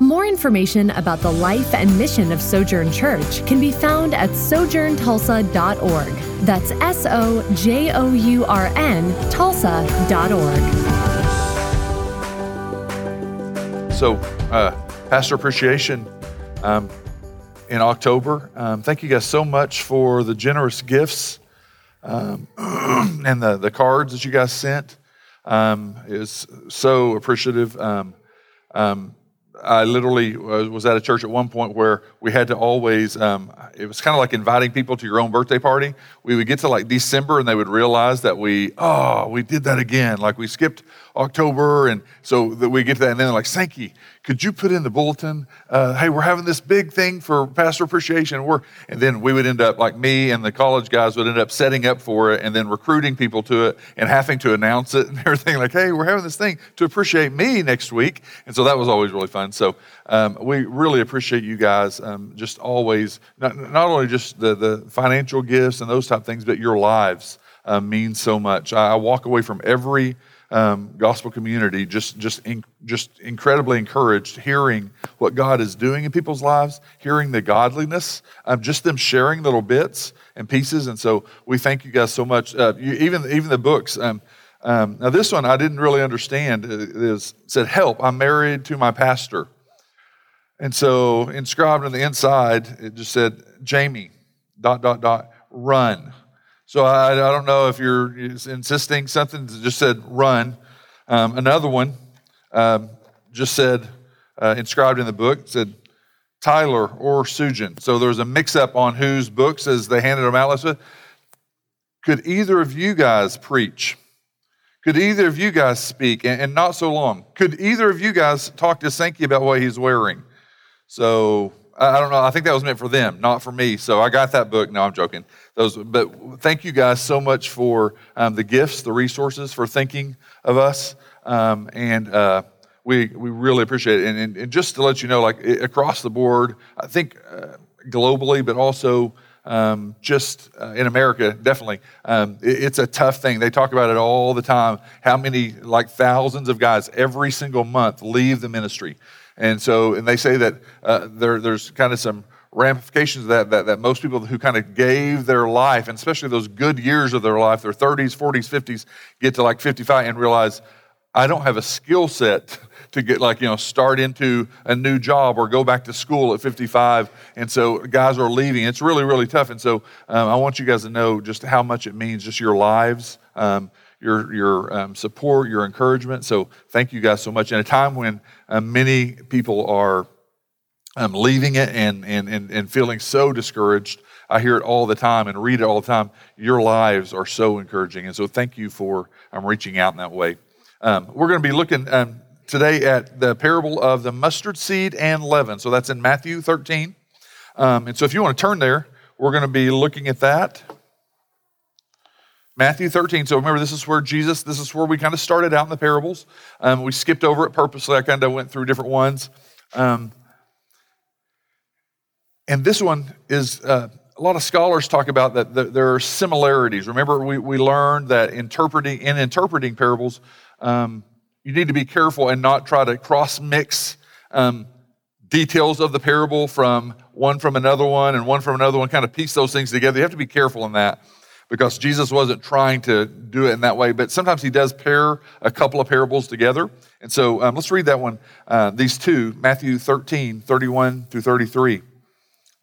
More information about the life and mission of Sojourn Church can be found at sojourntulsa.org. That's S O J O U R N Tulsa.org. So, uh, Pastor Appreciation um, in October. Um, thank you guys so much for the generous gifts um, and the, the cards that you guys sent. Um, so appreciative. Um, um, I literally was, at a church at one point where we had to always, um, it was kind of like inviting people to your own birthday party. We would get to like December and they would realize that we, oh, we did that again. Like we skipped October. And so that we get to that. And then they're like, Sankey, could you put in the bulletin, uh, hey, we're having this big thing for pastor appreciation. We're, and then we would end up, like me and the college guys would end up setting up for it and then recruiting people to it and having to announce it and everything like, hey, we're having this thing to appreciate me next week. And so that was always really fun. So um, we really appreciate you guys um, just always, not, not only just the, the financial gifts and those type of things, but your lives uh, mean so much. I, I walk away from every um, gospel community just just in, just incredibly encouraged hearing what God is doing in people's lives, hearing the godliness, um, just them sharing little bits and pieces. And so we thank you guys so much. Uh, you, even even the books. Um, um now this one I didn't really understand. It is said, "Help! I'm married to my pastor." And so inscribed on the inside, it just said, "Jamie." Dot dot dot. Run. So I, I don't know if you're insisting something that just said run. Um, another one um, just said, uh, inscribed in the book, said Tyler or Sujan. So there was a mix up on whose books as they handed them out. Could either of you guys preach? Could either of you guys speak? And, and not so long. Could either of you guys talk to Sankey about what he's wearing? So I don't know. I think that was meant for them, not for me. So I got that book. No, I'm joking. Those, but thank you guys so much for um, the gifts, the resources, for thinking of us, um, and uh, we we really appreciate it. And, and, and, just to let you know, like across the board, I think uh, globally, but also um, just uh, in America, definitely, um, it, it's a tough thing. They talk about it all the time. How many, like thousands of guys every single month, leave the ministry and so, and they say that uh, there, there's kind of some ramifications of that, that, that most people who kind of gave their life, and especially those good years of their life, their 30s, 40s, 50s, get to like 55 and realize, I don't have a skill set to get like, you know, start into a new job or go back to school at 55. And so guys are leaving. It's really, really tough. And so um, I want you guys to know just how much it means, just your lives. Um, your, your um, support, your encouragement. So thank you guys so much. In a time when uh, many people are um, leaving it and, and, and, and feeling so discouraged, I hear it all the time and read it all the time. Your lives are so encouraging. And so thank you for um, reaching out in that way. Um, we're going to be looking um, today at the parable of the mustard seed and leaven. So that's in Matthew 13. Um, and so if you want to turn there, we're going to be looking at that. Matthew 13. So remember, this is where Jesus, this is where we kind of started out in the parables. Um, we skipped over it purposely. I kind of went through different ones. And this one is, uh, a lot of scholars talk about that there are similarities. Remember, we, we learned that interpreting in interpreting parables, um, you need to be careful and not try to cross mix um, details of the parable from one from another one and one from another one, kind of piece those things together. You have to be careful in that because Jesus wasn't trying to do it in that way, but sometimes he does pair a couple of parables together. And so um, let's read that one, uh, these two, Matthew 13, 31 through 33.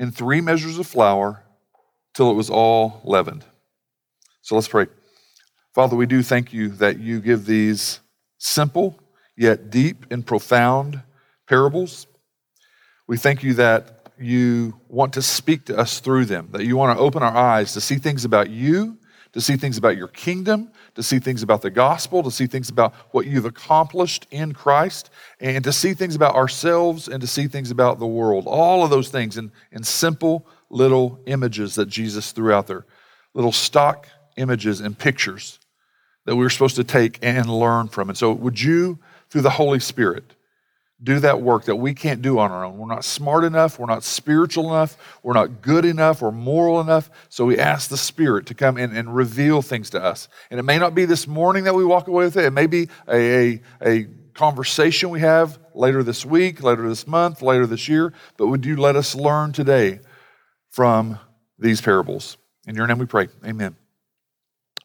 in three measures of flour till it was all leavened. So let's pray. Father, we do thank you that you give these simple yet deep and profound parables. We thank you that you want to speak to us through them, that you want to open our eyes to see things about you, to see things about your kingdom, to see things about the gospel, to see things about what you've accomplished in Christ, and to see things about ourselves and to see things about the world. All of those things in, in simple little images that Jesus threw out there, little stock images and pictures that we were supposed to take and learn from. And so, would you, through the Holy Spirit, do that work that we can't do on our own? We're not smart enough, we're not spiritual enough, we're not good enough or moral enough. So, we ask the Spirit to come in and reveal things to us. And it may not be this morning that we walk away with it, it may be a, a, a conversation we have later this week, later this month, later this year. But would you let us learn today from these parables? In your name we pray. Amen.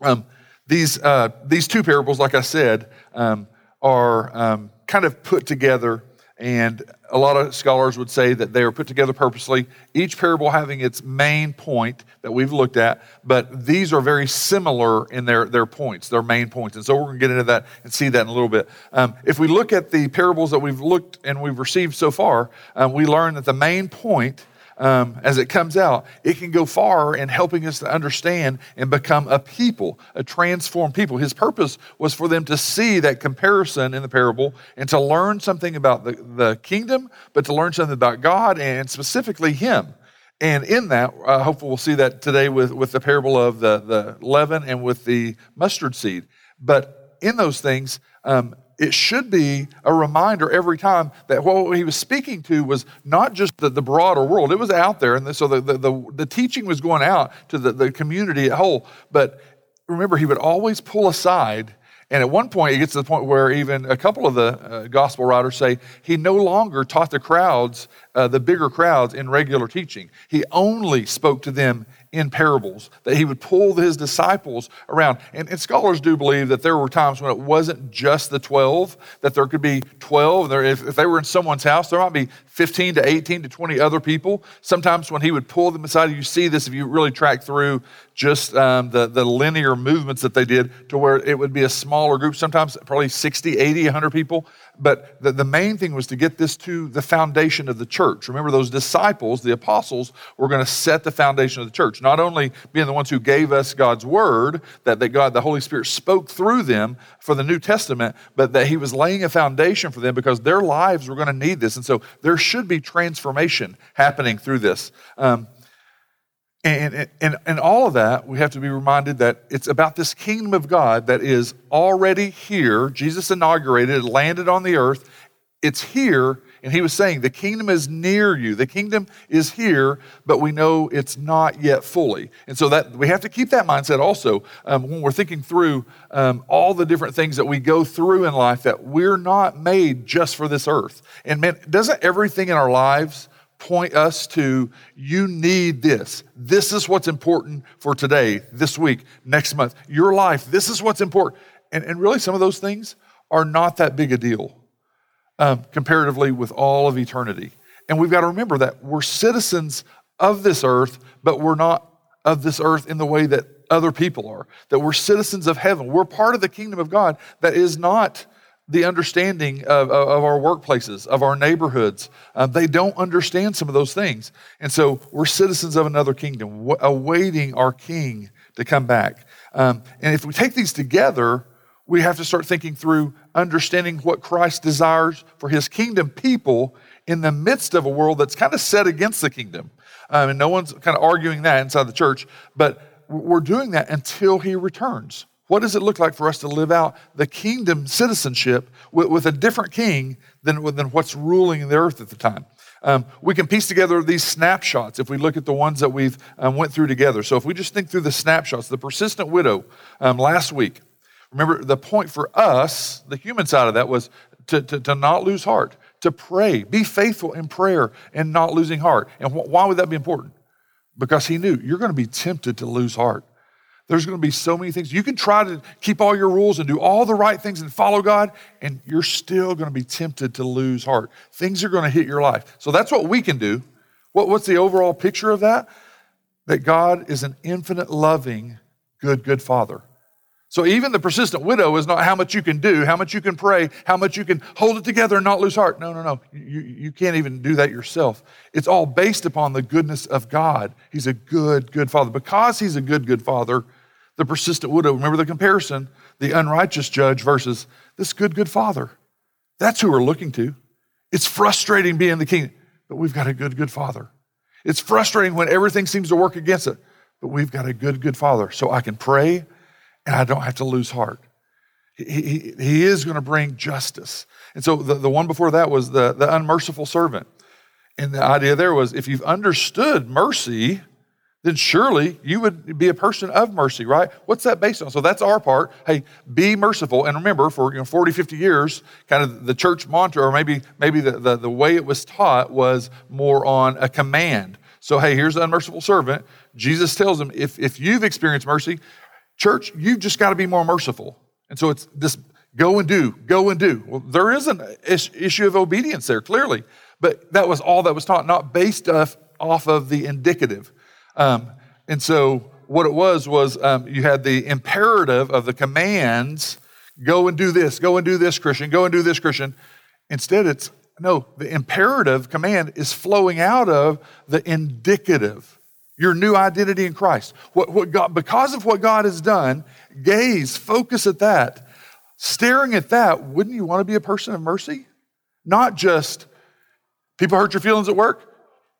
Um, these, uh, these two parables, like I said, um, are um, kind of put together, and a lot of scholars would say that they are put together purposely, each parable having its main point that we've looked at, but these are very similar in their, their points, their main points. And so we're going to get into that and see that in a little bit. Um, if we look at the parables that we've looked and we've received so far, um, we learn that the main point um, as it comes out, it can go far in helping us to understand and become a people, a transformed people. His purpose was for them to see that comparison in the parable and to learn something about the, the kingdom, but to learn something about God and specifically Him. And in that, uh, hopefully, we'll see that today with, with the parable of the, the leaven and with the mustard seed. But in those things, um, it should be a reminder every time that what he was speaking to was not just the, the broader world, it was out there. And so the, the, the, the teaching was going out to the, the community at whole. But remember, he would always pull aside. And at one point, it gets to the point where even a couple of the uh, gospel writers say he no longer taught the crowds, uh, the bigger crowds, in regular teaching. He only spoke to them in parables, that he would pull his disciples around. And, and, scholars do believe that there were times when it wasn't just the 12, that there could be 12. There, if, if they were in someone's house, there might be 15 to 18 to 20 other people. Sometimes when he would pull them aside, you see this if you really track through just um, the, the linear movements that they did to where it would be a smaller group, sometimes probably 60, 80, 100 people. But the, the main thing was to get this to the foundation of the church. Remember, those disciples, the apostles, were going to set the foundation of the church. Not only being the ones who gave us God's word, that, that God, the Holy Spirit spoke through them for the New Testament, but that He was laying a foundation for them because their lives were going to need this. And so there should be transformation happening through this. Um, and, and, and all of that, we have to be reminded that it's about this kingdom of God that is already here. Jesus inaugurated, landed on the earth. It's here. And he was saying, the kingdom is near you. The kingdom is here, but we know it's not yet fully. And so that we have to keep that mindset also um, when we're thinking through um, all the different things that we go through in life that we're not made just for this earth. And man, doesn't everything in our lives point us to you need this. This is what's important for today, this week, next month, your life. This is what's important. And, and really, some of those things are not that big a deal um, comparatively with all of eternity. And we've got to remember that we're citizens of this earth, but we're not of this earth in the way that other people are. That we're citizens of heaven. We're part of the kingdom of God that is not the understanding of, of our workplaces, of our neighborhoods. Uh, they don't understand some of those things. And so we're citizens of another kingdom, w- awaiting our king to come back. Um, and if we take these together, we have to start thinking through understanding what Christ desires for his kingdom people in the midst of a world that's kind of set against the kingdom. Um, and no one's kind of arguing that inside the church, but we're doing that until he returns. What does it look like for us to live out the kingdom citizenship with, with a different king than, than what's ruling the earth at the time? Um, we can piece together these snapshots if we look at the ones that we've um, went through together. So if we just think through the snapshots, the persistent widow um, last week, remember the point for us, the human side of that was to, to, to not lose heart, to pray, be faithful in prayer and not losing heart. And wh- why would that be important? Because he knew you're going to be tempted to lose heart. There's going to be so many things. You can try to keep all your rules and do all the right things and follow God, and you're still going to be tempted to lose heart. Things are going to hit your life. So that's what we can do. What, what's the overall picture of that? That God is an infinite, loving, good, good Father. So even the persistent widow is not how much you can do, how much you can pray, how much you can hold it together and not lose heart. No, no, no. You, you can't even do that yourself. It's all based upon the goodness of God. He's a good, good father. Because he's a good, good father, the persistent widow, remember the comparison, the unrighteous judge versus this good, good father. That's who we're looking to. It's frustrating being the king, but we've got a good, good father. It's frustrating when everything seems to work against it, but we've got a good, good father. So I can pray and I don't have to lose heart. He, he, he is going to bring justice. And so the, the one before that was the, the unmerciful servant. And the idea there was if you've understood mercy, then surely you would be a person of mercy, right? What's that based on? So that's our part. Hey, be merciful. And remember, for you know, 40, 50 years, kind of the church mantra, or maybe, maybe the, the, the way it was taught was more on a command. So, hey, here's the unmerciful servant. Jesus tells him, if, if you've experienced mercy, church, you've just got to be more merciful. And so it's this go and do, go and do. Well, there is an issue of obedience there, clearly. But that was all that was taught, not based off, off of the indicative. Um, and so what it was was um, you had the imperative of the commands go and do this, go and do this, Christian, go and do this, Christian. Instead, it's no, the imperative command is flowing out of the indicative, your new identity in Christ. What, what God, because of what God has done, gaze, focus at that. Staring at that, wouldn't you want to be a person of mercy? Not just people hurt your feelings at work,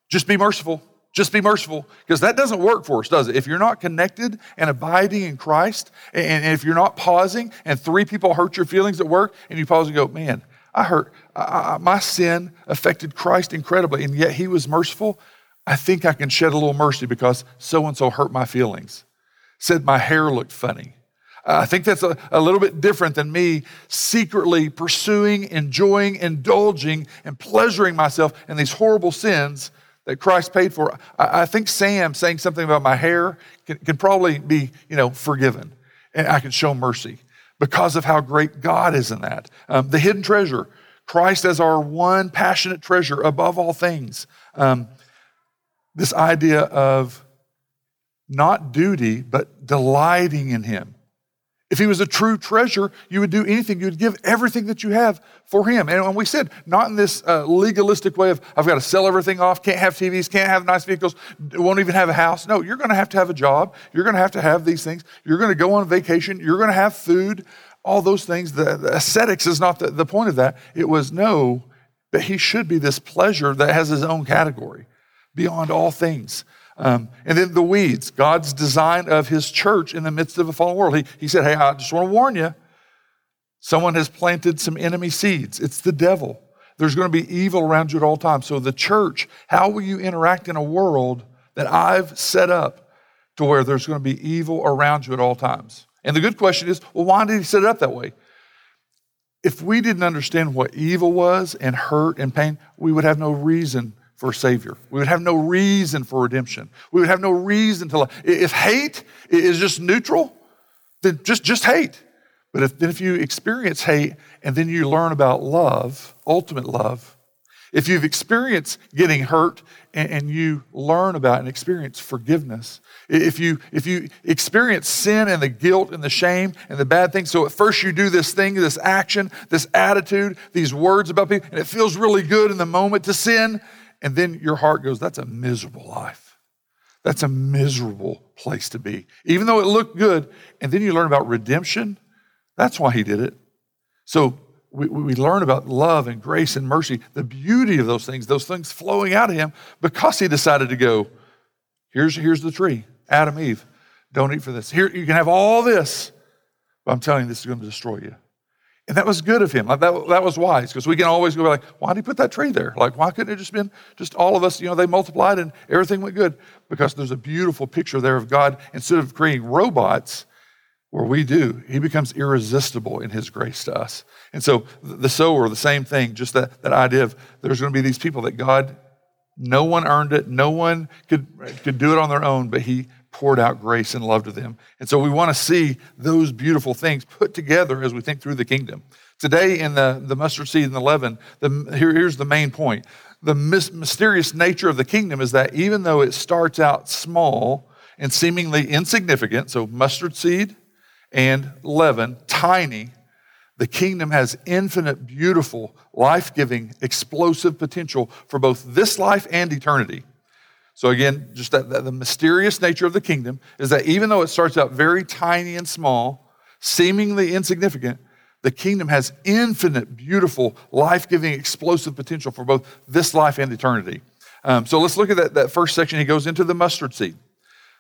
just be merciful. Just be merciful because that doesn't work for us, does it? If you're not connected and abiding in Christ, and if you're not pausing and three people hurt your feelings at work, and you pause and go, man, I hurt, I, I, my sin affected Christ incredibly, and yet he was merciful. I think I can shed a little mercy because so and so hurt my feelings, said my hair looked funny. I think that's a, a little bit different than me secretly pursuing, enjoying, indulging, and pleasuring myself in these horrible sins that Christ paid for. I, I think Sam saying something about my hair can, can probably be, you know, forgiven. And I can show mercy because of how great God is in that. Um, the hidden treasure, Christ as our one passionate treasure above all things. Um, this idea of not duty, but delighting in Him. If he was a true treasure, you would do anything. You would give everything that you have for him. And we said, not in this uh, legalistic way of, I've got to sell everything off, can't have TVs, can't have nice vehicles, won't even have a house. No, you're going to have to have a job. You're going to have to have these things. You're going to go on vacation. You're going to have food, all those things. The, the ascetics is not the, the point of that. It was no, but he should be this pleasure that has his own category beyond all things. Um, and then the weeds, God's design of his church in the midst of a fallen world. He, he said, Hey, I just want to warn you. Someone has planted some enemy seeds. It's the devil. There's going to be evil around you at all times. So, the church, how will you interact in a world that I've set up to where there's going to be evil around you at all times? And the good question is, well, why did he set it up that way? If we didn't understand what evil was and hurt and pain, we would have no reason for a Savior. We would have no reason for redemption. We would have no reason to love. If hate is just neutral, then just, just hate. But if, then if you experience hate and then you learn about love, ultimate love, if you've experienced getting hurt and, and, you learn about and experience forgiveness, if you, if you experience sin and the guilt and the shame and the bad things, so at first you do this thing, this action, this attitude, these words about people, and it feels really good in the moment to sin, and then your heart goes, that's a miserable life. That's a miserable place to be. Even though it looked good, and then you learn about redemption, that's why he did it. So we, we learn about love and grace and mercy, the beauty of those things, those things flowing out of him because he decided to go, here's, here's the tree, Adam, Eve, don't eat for this. Here, you can have all this, but I'm telling you, this is going to destroy you. And that was good of him. That, that was wise because we can always go like, why did he put that tree there? Like, why couldn't it just been just all of us, you know, they multiplied and everything went good? Because there's a beautiful picture there of God. Instead of creating robots, where we do, he becomes irresistible in his grace to us. And so the sower, the same thing, just that, that idea of there's going to be these people that God, no one earned it, no one could, could do it on their own, but he poured out grace and love to them. And so we want to see those beautiful things put together as we think through the kingdom. Today, in the, the mustard seed and the leaven, the, here, here's the main point. The mysterious nature of the kingdom is that even though it starts out small and seemingly insignificant, so mustard seed and leaven, tiny, the kingdom has infinite, beautiful, life giving, explosive potential for both this life and eternity. So, again, just that, that, the mysterious nature of the kingdom is that even though it starts out very tiny and small, seemingly insignificant, the kingdom has infinite, beautiful, life giving, explosive potential for both this life and eternity. Um, so, let's look at that, that first section. He goes into the mustard seed.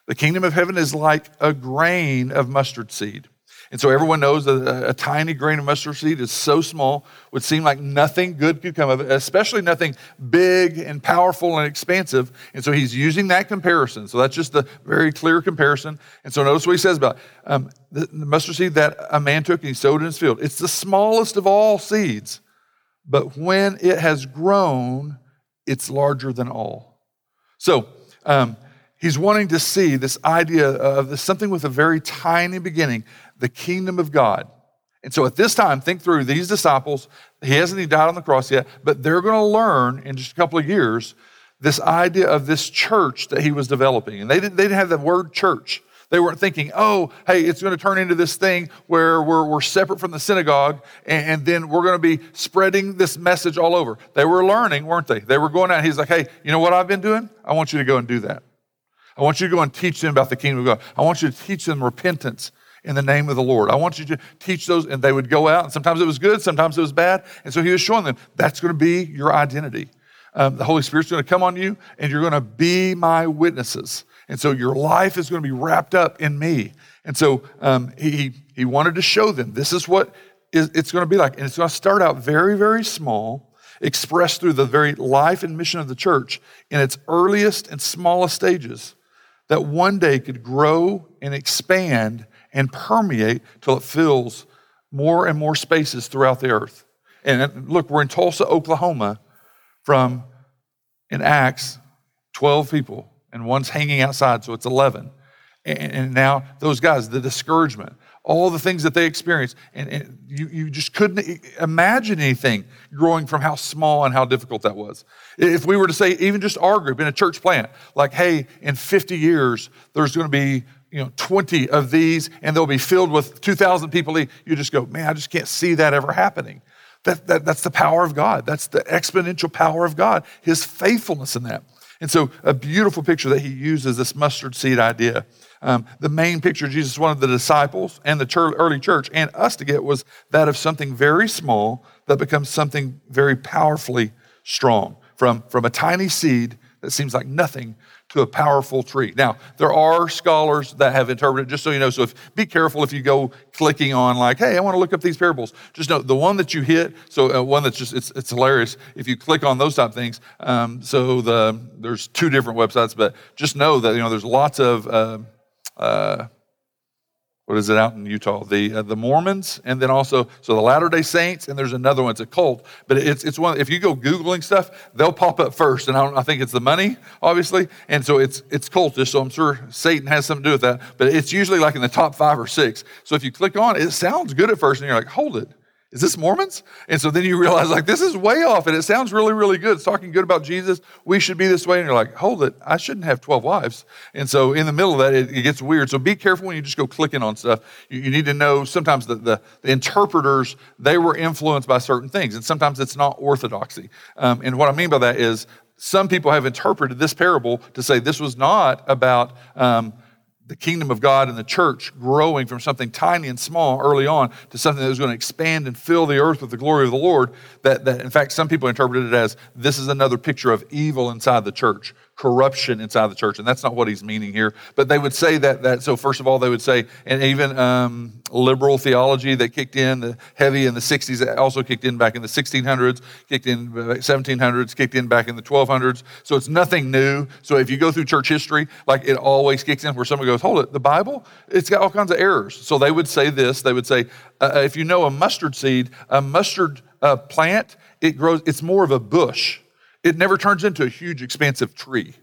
The kingdom of heaven is like a grain of mustard seed. And so everyone knows that a, a, tiny grain of mustard seed is so small, would seem like nothing good could come of it, especially nothing big and powerful and expansive. And so he's using that comparison. So that's just the very clear comparison. And so notice what he says about um, the, the mustard seed that a man took and he sowed in his field. It's the smallest of all seeds, but when it has grown, it's larger than all. So, um, he's wanting to see this idea of this, something with a very tiny beginning the kingdom of God. And so at this time, think through these disciples. He hasn't even died on the cross yet, but they're going to learn in just a couple of years this idea of this church that he was developing. And they didn't, they didn't have the word church. They weren't thinking, oh, hey, it's going to turn into this thing where we're, we're separate from the synagogue and, and then we're going to be spreading this message all over. They were learning, weren't they? They were going out. He's like, hey, you know what I've been doing? I want you to go and do that. I want you to go and teach them about the kingdom of God. I want you to teach them repentance in the name of the Lord. I want you to teach those. And they would go out, and sometimes it was good, sometimes it was bad. And so he was showing them that's going to be your identity. Um, the Holy Spirit's going to come on you, and you're going to be my witnesses. And so your life is going to be wrapped up in me. And so um, he, he wanted to show them this is what it's going to be like. And it's going to start out very, very small, expressed through the very life and mission of the church in its earliest and smallest stages, that one day could grow and expand and permeate till it fills more and more spaces throughout the earth. And look, we're in Tulsa, Oklahoma, from in Acts, 12 people, and one's hanging outside, so it's 11. And, now those guys, the discouragement, all the things that they experienced, and, and you, you just couldn't imagine anything growing from how small and how difficult that was. If we were to say, even just our group in a church plant, like, hey, in 50 years, there's going to be you know 20 of these and they'll be filled with 2000 people you just go man i just can't see that ever happening. That, that, that's the power of god. That's the exponential power of god his faithfulness in that. And so a beautiful picture that he uses this mustard seed idea. Um, the main picture jesus wanted the disciples and the early church and us to get was that of something very small that becomes something very powerfully strong. From, from a tiny seed that seems like nothing to a powerful tree. Now, there are scholars that have interpreted, just so you know, so if, be careful if you go clicking on like, hey, I want to look up these parables. Just know the one that you hit, so uh, one that's just, it's, it's hilarious. If you click on those type things, um, so the, there's two different websites, but just know that, you know, there's lots of, uh, uh, what is it out in Utah? The uh, the Mormons, and then also so the Latter Day Saints, and there's another one. It's a cult, but it's it's one. If you go googling stuff, they'll pop up first, and I, I think it's the money, obviously, and so it's it's cultish. So I'm sure Satan has something to do with that, but it's usually like in the top five or six. So if you click on it, it sounds good at first, and you're like, hold it, is this Mormons? And so then you realize, like, this is way off, and it sounds really, really good. It's talking good about Jesus. We should be this way. And you're like, hold it, I shouldn't have 12 wives. And so in the middle of that, it, it gets weird. So be careful when you just go clicking on stuff. You, you need to know sometimes the, the, the, interpreters, they were influenced by certain things, and sometimes it's not orthodoxy. Um, and what I mean by that is some people have interpreted this parable to say this was not about. Um, the kingdom of God and the church growing from something tiny and small early on to something that was going to expand and fill the earth with the glory of the Lord. That, that in fact, some people interpreted it as this is another picture of evil inside the church corruption inside the church. And that's not what he's meaning here. But they would say that, that so first of all, they would say, and even um, liberal theology that kicked in, the heavy in the 60s, also kicked in back in the 1600s, kicked in 1700s, kicked in back in the 1200s. So it's nothing new. So if you go through church history, like it always kicks in where somebody goes, hold it, the Bible, it's got all kinds of errors. So they would say this, they would say, uh, if you know a mustard seed, a mustard uh, plant, it grows, it's more of a bush it never turns into a huge, expansive tree.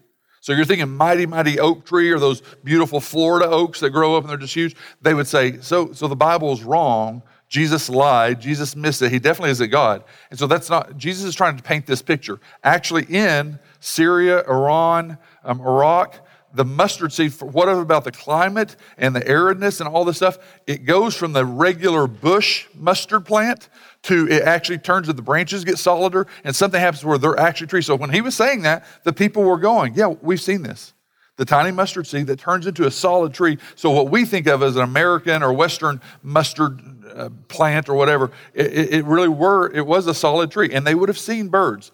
So you're thinking mighty, mighty oak tree or those beautiful Florida oaks that grow up and they're just huge. They would say, so, so the Bible is wrong. Jesus lied. Jesus missed it. He definitely isn't God. And so that's not, Jesus is trying to paint this picture. Actually, in Syria, Iran, um, Iraq, the mustard seed, whatever about the climate and the aridness and all this stuff, it goes from the regular bush mustard plant to it actually turns to the branches get solider and something happens where they're actually trees. So when he was saying that, the people were going, Yeah, we've seen this. The tiny mustard seed that turns into a solid tree. So what we think of as an American or Western mustard uh, plant or whatever, it, it really were, it was a solid tree. And they would have seen birds.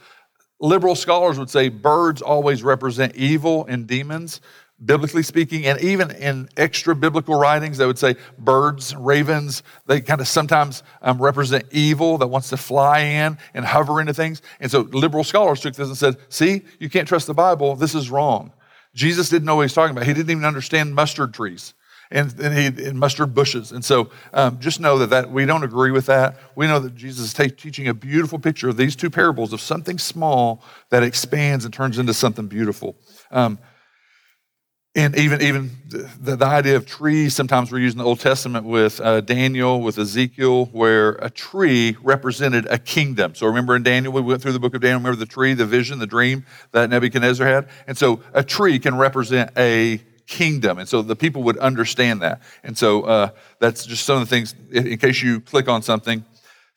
Liberal scholars would say birds always represent evil and demons biblically speaking, and even in extra biblical writings, they would say birds, ravens, they kind of sometimes um, represent evil that wants to fly in and hover into things. And so liberal scholars took this and said, see, you can't trust the Bible. This is wrong. Jesus didn't know what he was talking about. He didn't even understand mustard trees and, and, he, and mustard bushes. And so um, just know that, that we don't agree with that. We know that Jesus is t- teaching a beautiful picture of these two parables of something small that expands and turns into something beautiful. Um, and even even the, the, idea of trees sometimes we're using the old testament with uh, daniel with ezekiel where a tree represented a kingdom so remember in daniel we went through the book of daniel remember the tree the vision the dream that nebuchadnezzar had and so a tree can represent a kingdom. And so the people would understand that. And so uh, that's just some of the things in, case you click on something.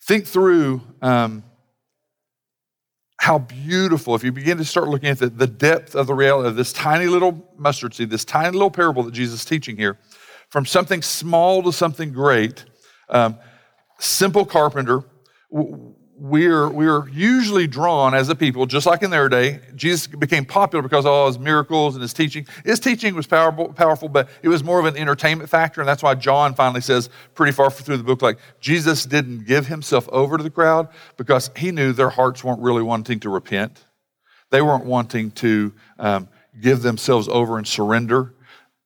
Think through um, how beautiful, if you begin to start looking at the, the depth of the reality of this tiny little mustard seed, this tiny little parable that Jesus is teaching here, from something small to something great, um, simple carpenter, we're, we're usually drawn as a people, just like in their day. Jesus became popular because of all his miracles and his teaching. His teaching was powerful, powerful, but it was more of an entertainment factor. And that's why John finally says, pretty far through the book, like, Jesus didn't give himself over to the crowd because he knew their hearts weren't really wanting to repent. They weren't wanting to um, give themselves over and surrender.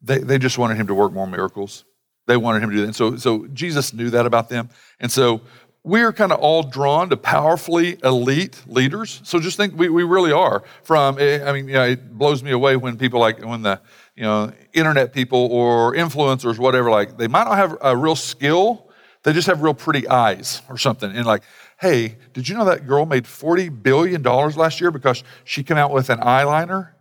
They, they just wanted him to work more miracles. They wanted him to do that. And so, so Jesus knew that about them. And so we're kind of all drawn to powerfully elite leaders. So just think we, we really are. From, eh, I mean, you know, it blows me away when people like, when the, you know, internet people or influencers, whatever, like, they might not have a real skill, they just have real pretty eyes or something. And like, hey, did you know that girl made $40 billion last year because she came out with an eyeliner?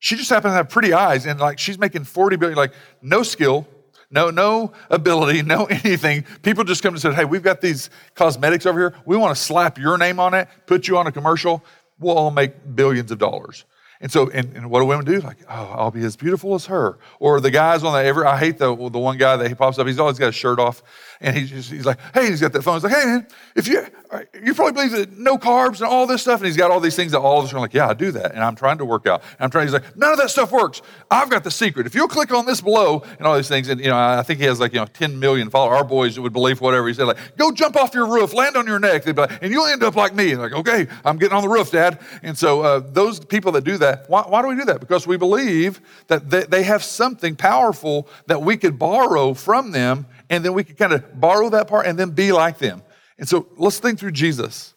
She just happened to have pretty eyes and like she's making 40 billion, like no skill, no, no ability, no anything. People just come and say, hey, we've got these cosmetics over here. We want to slap your name on it, put you on a commercial. We'll all make billions of dollars. And so, and, and, what do women do? Like, oh, I'll be as beautiful as her. Or the guys on the ever, I hate the, the one guy that he pops up. He's always got his shirt off. And he's, just, he's like, hey, he's got that phone. He's like, hey, man, if you, you probably believe that no carbs and all this stuff. And he's got all these things that all of us are like, yeah, I do that. And I'm trying to work out. And I'm trying, he's like, none of that stuff works. I've got the secret. If you'll click on this below and all these things, and, you know, I think he has like, you know, 10 million followers. Our boys would believe whatever he said, like, go jump off your roof, land on your neck. They'd be like, and you'll end up like me. And like, okay, I'm getting on the roof, dad. And so uh, those people that do that, why, why do we do that? Because we believe that they, they have something powerful that we could borrow from them and then we could kind of borrow that part and then be like them. And so let's think through Jesus.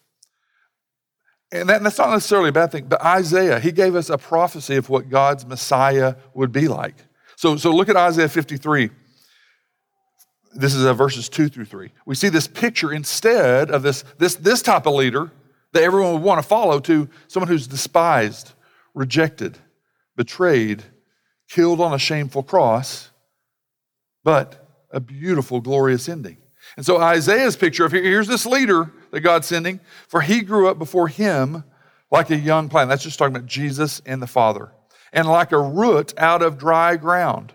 And, that, and that's not necessarily a bad thing, but Isaiah, he gave us a prophecy of what God's Messiah would be like. So, so look at Isaiah 53. This is uh, verses 2 through 3. We see this picture instead of this, this, this type of leader that everyone would want to follow to someone who's despised, rejected, betrayed, killed on a shameful cross, but a beautiful, glorious ending. And so Isaiah's picture of here's this leader that God's sending, for he grew up before him like a young plant. That's just talking about Jesus and the Father. And like a root out of dry ground.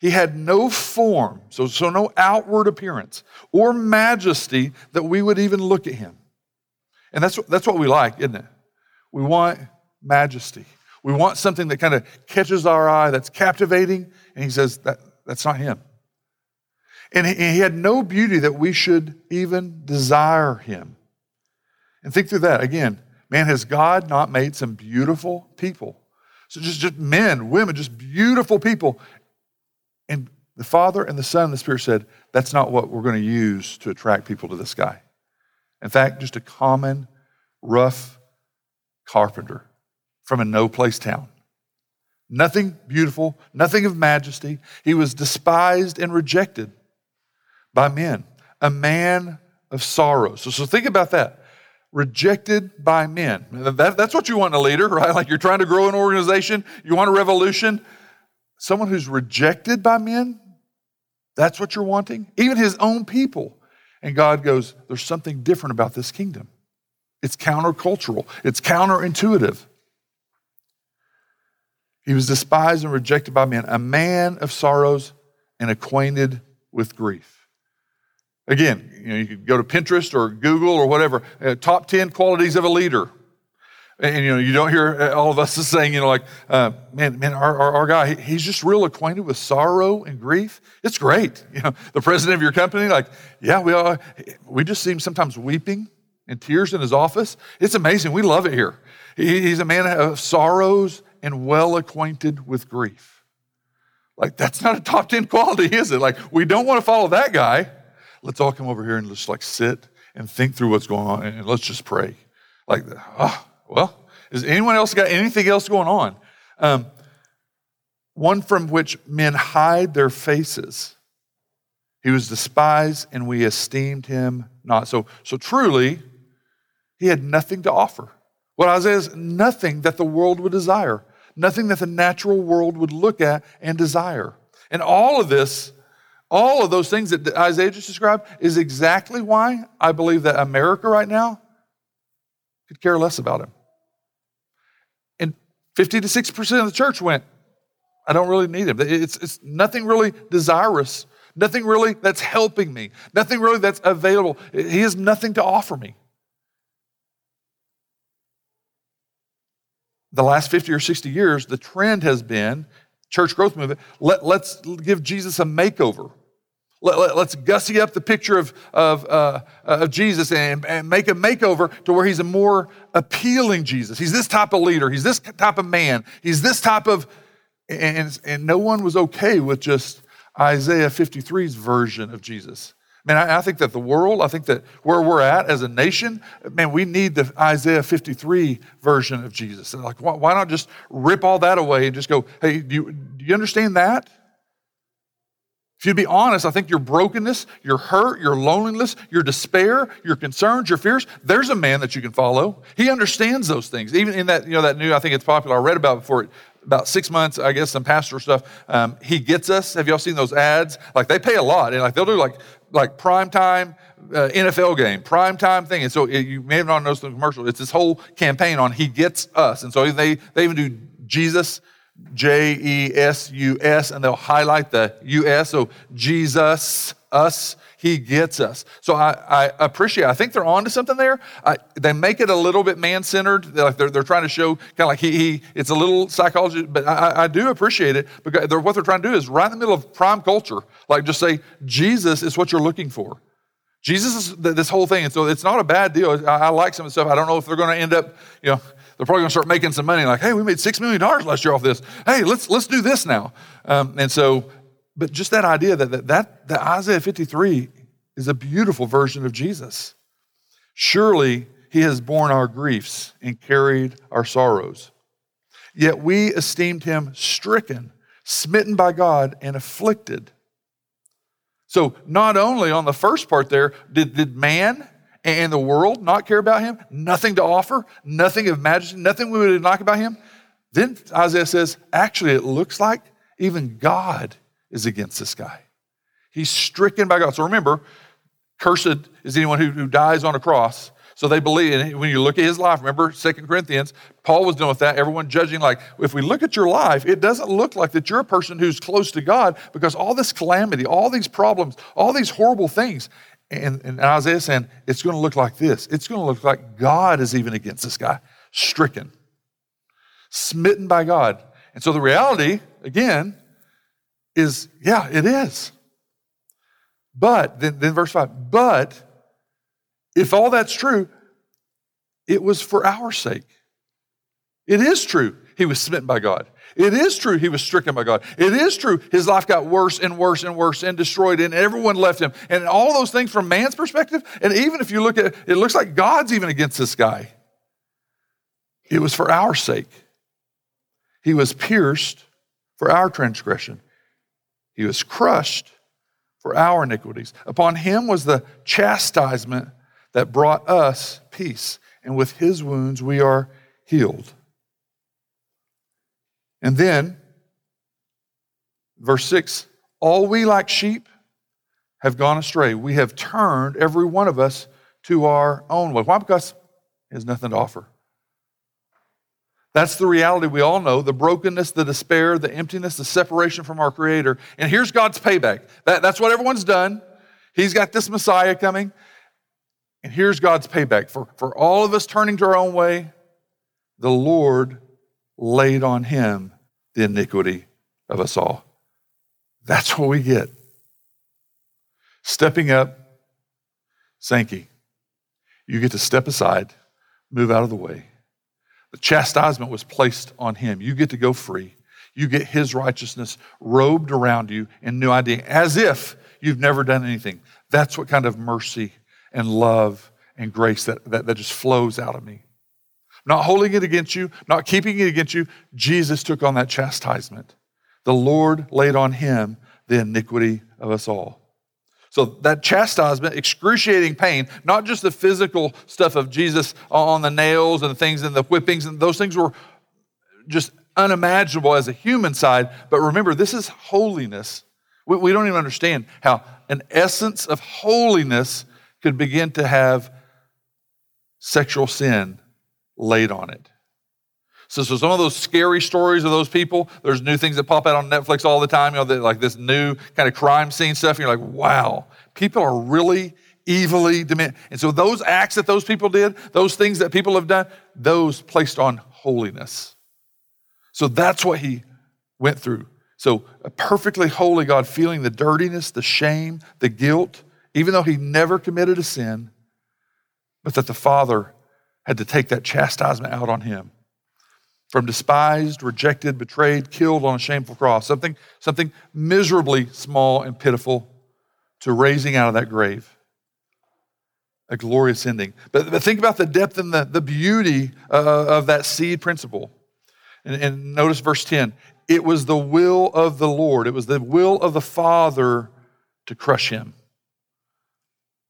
He had no form, so, so no outward appearance or majesty that we would even look at him. And that's, that's what we like, isn't it? We want majesty. We want something that kind of catches our eye, that's captivating. And he says that, that's not him. And he had no beauty that we should even desire him. And think through that again. Man, has God not made some beautiful people? So just, just men, women, just beautiful people. And the Father and the Son and the Spirit said, that's not what we're going to use to attract people to this guy. In fact, just a common, rough carpenter from a no place town. Nothing beautiful, nothing of majesty. He was despised and rejected by men, a man of sorrows. So, so think about that. Rejected by men. That, that's what you want in a leader, right? Like you're trying to grow an organization, you want a revolution. someone who's rejected by men, that's what you're wanting? Even his own people. And God goes, There's something different about this kingdom. It's countercultural, it's counterintuitive. He was despised and rejected by men, a man of sorrows and acquainted with grief. Again, you know, you could go to Pinterest or Google or whatever, uh, top 10 qualities of a leader. And, you know, you don't hear uh, all of us saying, you know, like, uh, man, man, our, our, our, guy, he's just real acquainted with sorrow and grief. It's great. You know, the president of your company, like, yeah, we all, we just see him sometimes weeping and tears in his office. It's amazing. We love it here. He, he's a man of sorrows and well acquainted with grief. Like, that's not a top 10 quality, is it? Like, we don't want to follow that guy. Let's all come over here and just like sit and think through what's going on and let's just pray. Like, oh, well, is anyone else got anything else going on? Um, one from which men hide their faces. He was despised and we esteemed him not. So, so truly, he had nothing to offer. What Isaiah is nothing that the world would desire, nothing that the natural world would look at and desire. And all of this, all of those things that Isaiah just described, is exactly why I believe that America right now could care less about him. And 50 to 60% of the church went, I don't really need him. It's, it's nothing really desirous, nothing really that's helping me, nothing really that's available. He has nothing to offer me. The last 50 or 60 years, the trend has been church growth movement. Let, let's give Jesus a makeover. Let, us gussy up the picture of, of, uh, of Jesus and, and, make a makeover to where he's a more appealing Jesus. He's this type of leader. He's this type of man. He's this type of, and, and no one was okay with just Isaiah 53's version of Jesus. Man, I, I think that the world, I think that where we're at as a nation, man, we need the Isaiah 53 version of Jesus. Like, why, why not just rip all that away and just go, hey, do you, do you understand that? If you'd be honest, I think your brokenness, your hurt, your loneliness, your despair, your concerns, your fears, there's a man that you can follow. He understands those things. Even in that, you know, that new, I think it's popular, I read about before about six months, I guess, some pastor stuff. Um, he gets us. Have y'all seen those ads? Like they pay a lot, and like they'll do like like prime time uh, NFL game, prime time thing. And so it, you may have not noticed the commercial. It's this whole campaign on He gets us, and so they they even do Jesus J E S U S, and they'll highlight the U S. So Jesus, us, He gets us. So I, I appreciate. I think they're on to something there. I, they make it a little bit man centered. They're, they're, they're, trying to show kind of like he, he. It's a little psychology, but I, I do appreciate it because they're, what they're trying to do is right in the middle of prime culture. Like just say Jesus is what you're looking for. Jesus is this whole thing, and so it's not a bad deal. I, I like some of the stuff. I don't know if they're going to end up, you know they're probably going to start making some money. Like, hey, we made $6 million last year off this. Hey, let's, let's do this now. Um, and so, but just that idea that, that, that, that Isaiah 53 is a beautiful version of Jesus. Surely he has borne our griefs and carried our sorrows. Yet we esteemed him stricken, smitten by God, and afflicted. So, not only on the first part there, did, did man and the world not care about him, nothing to offer, nothing of majesty, nothing we would like about him, then Isaiah says, actually, it looks like even God is against this guy. He's stricken by God. So remember, cursed is anyone who, who dies on a cross. So they believe, and when you look at his life, remember Second Corinthians, Paul was doing with that, everyone judging like, if we look at your life, it doesn't look like that you're a person who's close to God because all this calamity, all these problems, all these horrible things, and, and Isaiah saying, it's going to look like this. It's going to look like God is even against this guy, stricken, smitten by God. And so the reality, again, is yeah, it is. But, then, then verse 5, but if all that's true, it was for our sake. It is true he was smitten by God. It is true he was stricken by God. It is true his life got worse and worse and worse and destroyed and everyone left him. And all those things from man's perspective, and even if you look at it, it looks like God's even against this guy. It was for our sake. He was pierced for our transgression. He was crushed for our iniquities. Upon him was the chastisement that brought us peace, and with his wounds we are healed. And then Verse 6 All we like sheep have gone astray. We have turned every one of us to our own way. Why? Because he has nothing to offer. That's the reality we all know the brokenness, the despair, the emptiness, the separation from our Creator. And here's God's payback. That, that's what everyone's done. He's got this Messiah coming. And here's God's payback. For, for all of us turning to our own way, the Lord laid on him the iniquity of us all. That's what we get. Stepping up, Sankey, you get to step aside, move out of the way. The chastisement was placed on him. You get to go free. You get his righteousness robed around you in new idea, as if you've never done anything. That's what kind of mercy and love and grace that, that, that just flows out of me. not holding it against you, not keeping it against you. Jesus took on that chastisement. The Lord laid on him the iniquity of us all. So that chastisement, excruciating pain, not just the physical stuff of Jesus on the nails and things and the whippings, and those things were just unimaginable as a human side. But remember, this is holiness. We, we don't even understand how an essence of holiness could begin to have sexual sin laid on it. So, so some of those scary stories of those people, there's new things that pop out on Netflix all the time, you know, like this new kind of crime scene stuff. And you're like, wow, people are really evilly demanding. And so those acts that those people did, those things that people have done, those placed on holiness. So that's what he went through. So a perfectly holy God feeling the dirtiness, the shame, the guilt, even though he never committed a sin, but that the Father had to take that chastisement out on him from despised, rejected, betrayed, killed on a shameful cross, something, something miserably small and pitiful to raising out of that grave. A glorious ending. But, but think about the depth and the, the beauty uh, of that seed principle. And, and notice verse 10 it was the will of the Lord, it was the will of the Father to crush him.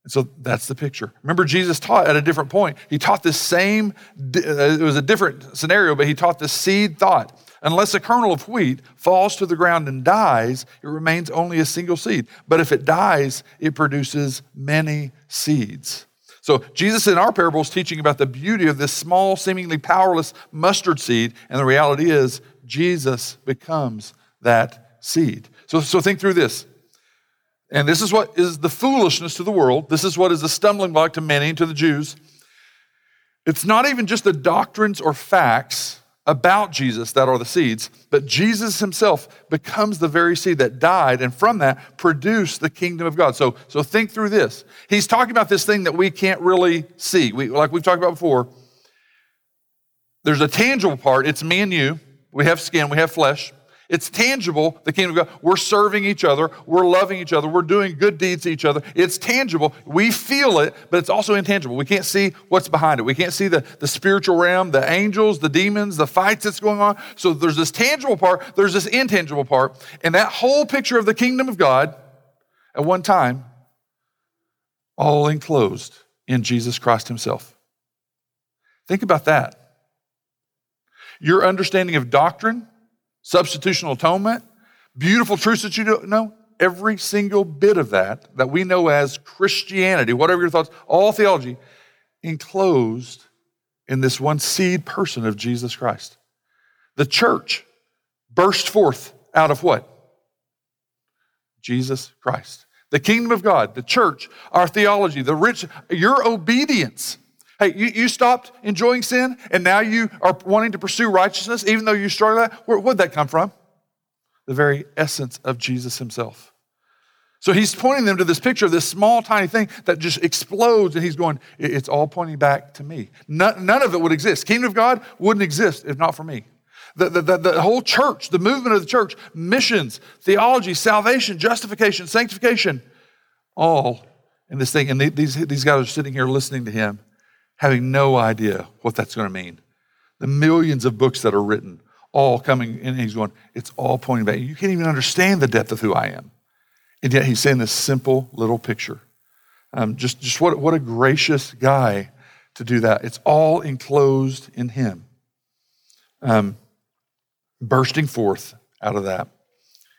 And so that's the picture. Remember, Jesus taught at a different point. He taught this same, uh, it was a different scenario, but he taught the seed thought. Unless a kernel of wheat falls to the ground and dies, it remains only a single seed. But if it dies, it produces many seeds. So Jesus in our parable is teaching about the beauty of this small, seemingly powerless mustard seed. And the reality is, Jesus becomes that seed. So, so think through this. And this is what is the foolishness to the world. This is what is the stumbling block to many, to the Jews. It's not even just the doctrines or facts about Jesus that are the seeds, but Jesus himself becomes the very seed that died and from that produced the kingdom of God. So, so think through this. He's talking about this thing that we can't really see. We, like we've talked about before, there's a tangible part. It's me and you. We have skin, we have flesh. It's tangible, the kingdom of God. We're serving each other, we're loving each other, we're doing good deeds to each other. It's tangible. We feel it, but it's also intangible. We can't see what's behind it. We can't see the, the spiritual realm, the angels, the demons, the fights that's going on. So there's this tangible part, there's this intangible part. And that whole picture of the kingdom of God at one time, all enclosed in Jesus Christ Himself. Think about that. Your understanding of doctrine substitutional atonement, beautiful truths that you know. Every single bit of that, that we know as Christianity, whatever your thoughts, all theology, enclosed in this one seed person of Jesus Christ. The church burst forth out of what? Jesus Christ. The kingdom of God, the church, our theology, the rich, your obedience Hey, you, you stopped enjoying sin and now you are wanting to pursue righteousness even though you struggle that? Where would that come from? The very essence of Jesus himself. So he's pointing them to this picture of this small, tiny thing that just explodes, and he's going, It's all pointing back to me. None, none of it would exist. Kingdom of God wouldn't exist if not for me. The, the, the, the, whole church, the movement of the church, missions, theology, salvation, justification, sanctification, all in this thing. And these, these guys are sitting here listening to him having no idea what that's going to mean. The millions of books that are written, all coming, in, and he's going, it's all pointing back. You can't even understand the depth of who I am. And yet he's saying this simple little picture. Um, just, just what, what a gracious guy to do that. It's all enclosed in him. Um, bursting forth out of that.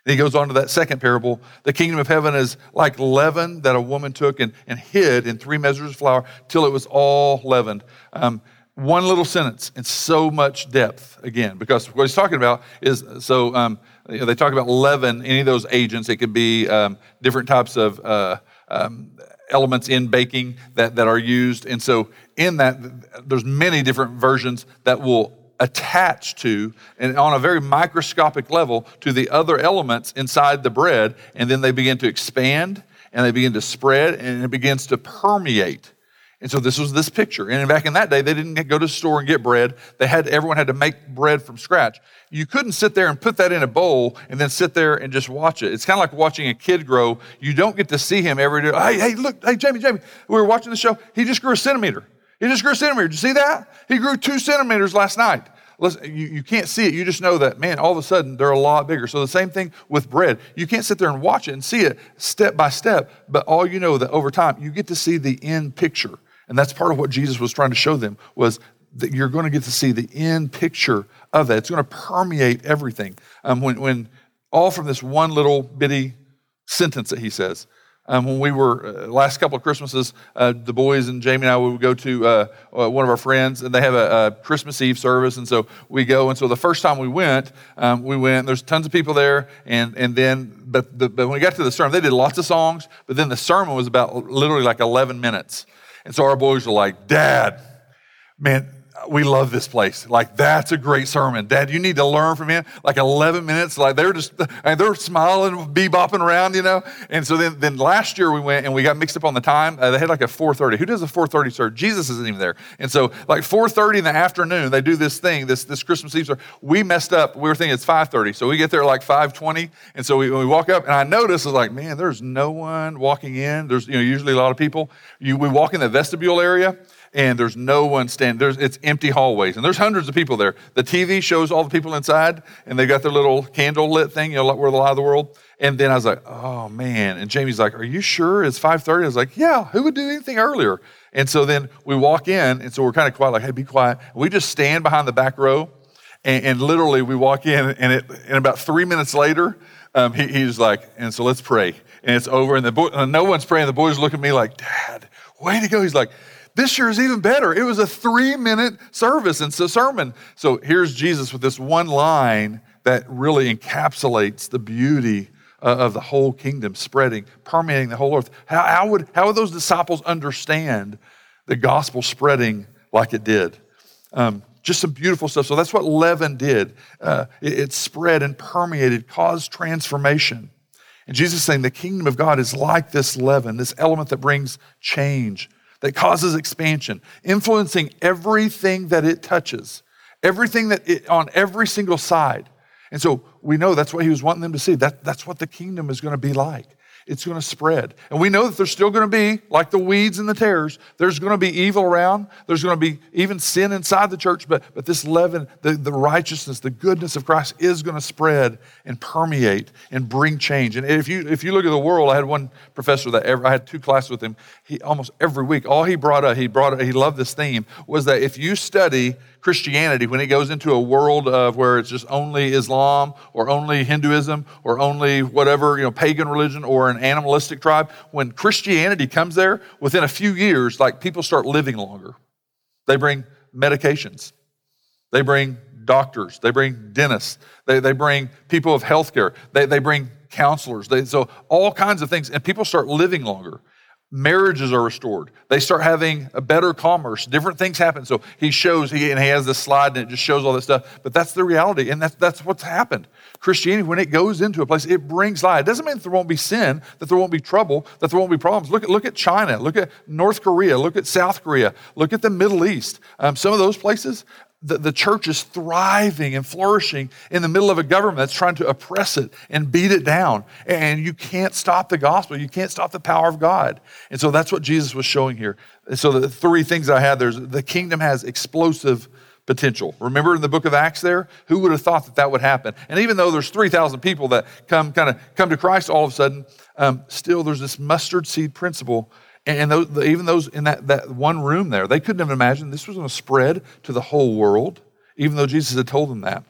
He goes on to that second parable. The kingdom of heaven is like leaven that a woman took and, and hid in three measures of flour till it was all leavened. Um, one little sentence and so much depth again, because what he's talking about is so um, you know, they talk about leaven, any of those agents. It could be um, different types of uh, um, elements in baking that, that are used. And so in that, there's many different versions that will attach to and on a very microscopic level to the other elements inside the bread and then they begin to expand and they begin to spread and it begins to permeate. And so this was this picture. And back in that day they didn't go to the store and get bread. They had everyone had to make bread from scratch. You couldn't sit there and put that in a bowl and then sit there and just watch it. It's kind of like watching a kid grow. You don't get to see him every day. Hey hey look hey jamie jamie. We were watching the show. He just grew a centimeter. He just grew a centimeter. Did you see that? He grew two centimeters last night. Listen, you, you can't see it. You just know that, man, all of a sudden they're a lot bigger. So the same thing with bread. You can't sit there and watch it and see it step by step, but all you know that over time you get to see the end picture. And that's part of what Jesus was trying to show them was that you're going to get to see the end picture of that. It's going to permeate everything. Um, when, when all from this one little bitty sentence that he says, um, when we were uh, last couple of Christmases, uh, the boys and Jamie and I would go to uh, uh, one of our friends, and they have a, a, Christmas Eve service, and so we go. And so the first time we went, um, we went. There's tons of people there, and and then but, the, but when we got to the sermon, they did lots of songs, but then the sermon was about literally like 11 minutes, and so our boys were like, "Dad, man." We love this place. Like, that's a great sermon. Dad, you need to learn from him. Like 11 minutes, like they're just, and they're smiling, bebopping around, you know? And so then, then last year we went and we got mixed up on the time. Uh, they had like a 4.30. Who does a 4.30 service? Jesus isn't even there. And so like 4.30 in the afternoon, they do this thing, this, this Christmas Eve service. We messed up. We were thinking it's 5.30. So we get there like 5.20. And so we, we walk up and I notice, it's like, man, there's no one walking in. There's, you know, usually a lot of people. You, we walk in the vestibule area and there's no one standing. There's, it's empty hallways, and there's hundreds of people there. The TV shows all the people inside, and they got their little candle lit thing, you know, where the light of the world. And then I was like, oh man. And Jamie's like, are you sure it's 5:30? I was like, yeah. Who would do anything earlier? And so then we walk in, and so we're kind of quiet, like, hey, be quiet. We just stand behind the back row, and, and literally we walk in, and it, and about three minutes later, um, he, he's like, and so let's pray. And it's over, and the boy, and no one's praying. The boys look at me like, Dad, way to go. He's like, this year is even better. It was a three minute service and sermon. So here's Jesus with this one line that really encapsulates the beauty uh, of the whole kingdom spreading, permeating the whole earth. How, how, would, how would those disciples understand the gospel spreading like it did? Um, just some beautiful stuff. So that's what leaven did. Uh, it, it spread and permeated, caused transformation. And Jesus saying the kingdom of God is like this leaven, this element that brings change, that causes expansion, influencing everything that it touches, everything that it, on every single side. And so we know that's what he was wanting them to see. That, that's what the kingdom is going to be like it's going to spread. And we know that there's still going to be, like the weeds and the tares, there's going to be evil around. There's going to be even sin inside the church, but, but this leaven, the, the righteousness, the goodness of Christ is going to spread and permeate and bring change. And if you, if you look at the world, I had one professor that ever, I had two classes with him. He almost every week, all he brought up, he brought, up, he loved this theme, was that if you study Christianity, when it goes into a world of where it's just only Islam or only Hinduism or only whatever, you know, pagan religion or an animalistic tribe, when Christianity comes there, within a few years, like people start living longer. They bring medications, they bring doctors, they bring dentists, they, they bring people of healthcare, they, they bring counselors, they, so all kinds of things, and people start living longer marriages are restored. They start having a better commerce. Different things happen. So he shows, he, and he has this slide and it just shows all this stuff. But that's the reality. And that's, that's what's happened. Christianity, when it goes into a place, it brings light. It doesn't mean that there won't be sin, that there won't be trouble, that there won't be problems. Look at, look at China. Look at North Korea. Look at South Korea. Look at the Middle East. Um, some of those places, the, the church is thriving and flourishing in the middle of a government that's trying to oppress it and beat it down. And you can't stop the gospel. You can't stop the power of God. And so that's what Jesus was showing here. And so the three things I had there's the kingdom has explosive potential. Remember in the book of Acts there? Who would have thought that that would happen? And even though there's 3,000 people that come kind of come to Christ all of a sudden, um, still there's this mustard seed principle and those, even those in that, that one room there, they couldn't have imagined this was going to spread to the whole world, even though Jesus had told them that.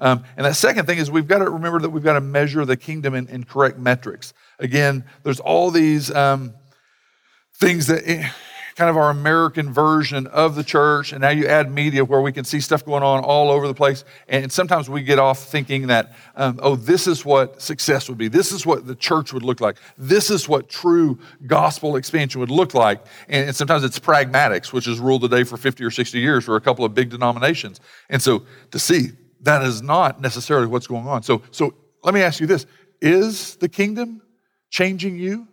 Um, and that second thing is we've got to remember that we've got to measure the kingdom in, in correct metrics. Again, there's all these um, things that eh, kind of our American version of the church, and now you add media where we can see stuff going on all over the place. And sometimes we get off thinking that, um, oh, this is what success would be. This is what the church would look like. This is what true gospel expansion would look like. And, and sometimes it's pragmatics, which has ruled the day for 50 or 60 years for a couple of big denominations. And so to see that is not necessarily what's going on. So, so let me ask you this Is the kingdom changing you?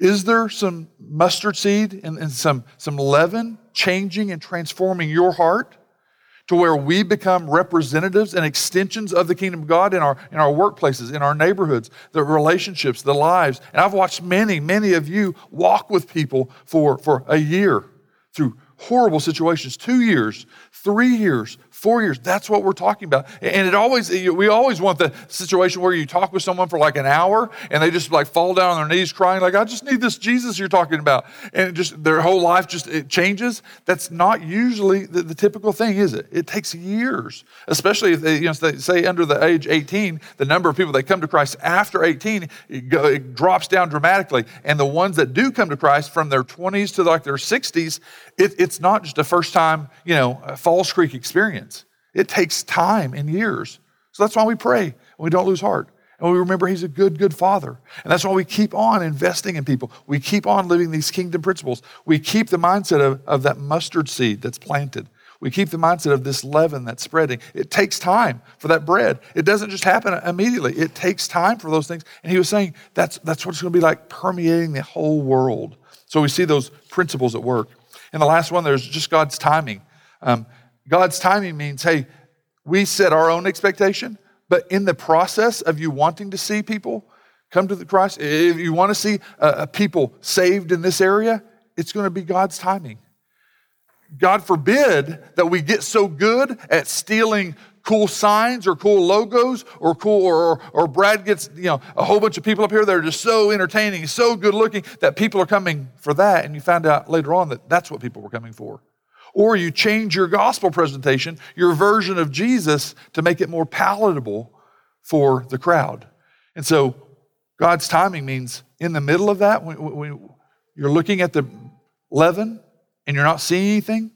Is there some mustard seed and, and, some, some leaven changing and transforming your heart to where we become representatives and extensions of the kingdom of God in our, in our workplaces, in our neighborhoods, the relationships, the lives? And I've watched many, many of you walk with people for, for a year through horrible situations, two years, three years, four years. That's what we're talking about. And it always, we always want the situation where you talk with someone for like an hour and they just like fall down on their knees crying, like, I just need this Jesus you're talking about. And just their whole life just it changes. That's not usually the, the typical thing, is it? It takes years, especially if they, you know, say under the age 18, the number of people that come to Christ after 18, it, go, it drops down dramatically. And the ones that do come to Christ from their 20s to like their 60s, it, it's not just a first time, you know, Falls Creek experience. It takes time and years. So that's why we pray and we don't lose heart. And we remember He's a good, good Father. And that's why we keep on investing in people. We keep on living these kingdom principles. We keep the mindset of, of that mustard seed that's planted. We keep the mindset of this leaven that's spreading. It takes time for that bread. It doesn't just happen immediately. It takes time for those things. And he was saying that's, that's what it's going to be like permeating the whole world. So we see those principles at work. And the last one, there's just God's timing. Um, God's timing means, hey, we set our own expectation, but in the process of you wanting to see people come to the Christ, if you want to see uh, people saved in this area, it's going to be God's timing. God forbid that we get so good at stealing cool signs or cool logos or cool or, or Brad gets you know a whole bunch of people up here that are just so entertaining, so good looking that people are coming for that, and you find out later on that that's what people were coming for. Or you change your gospel presentation, your version of Jesus, to make it more palatable for the crowd. And so God's timing means in the middle of that, when, when you're looking at the leaven and you're not seeing anything,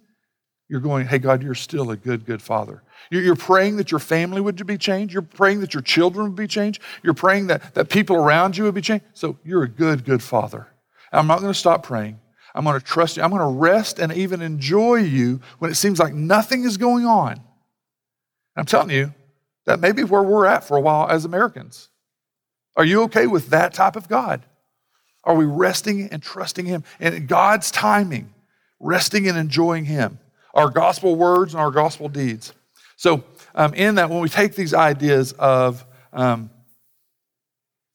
you're going, hey, God, you're still a good, good father. You're praying that your family would be changed. You're praying that your children would be changed. You're praying that, that people around you would be changed. So you're a good, good father. I'm not going to stop praying. I'm going to trust you. I'm going to rest and even enjoy you when it seems like nothing is going on. I'm telling you, that may be where we're at for a while as Americans. Are you okay with that type of God? Are we resting and trusting Him and God's timing, resting and enjoying Him, our gospel words and our gospel deeds? So, um, in that, when we take these ideas of um,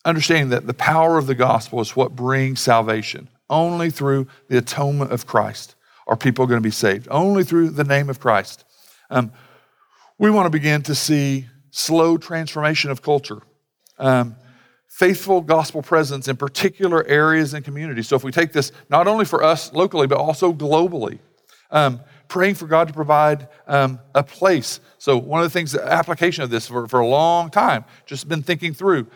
understanding that the power of the gospel is what brings salvation, only through the atonement of Christ are people going to be saved. Only through the name of Christ. Um, we want to begin to see slow transformation of culture. Um, faithful gospel presence in particular areas and communities. So, if we take this not only for us locally, but also globally, um, praying for God to provide um, a place. So, one of the things, the application of this for, for a long time, just been thinking through.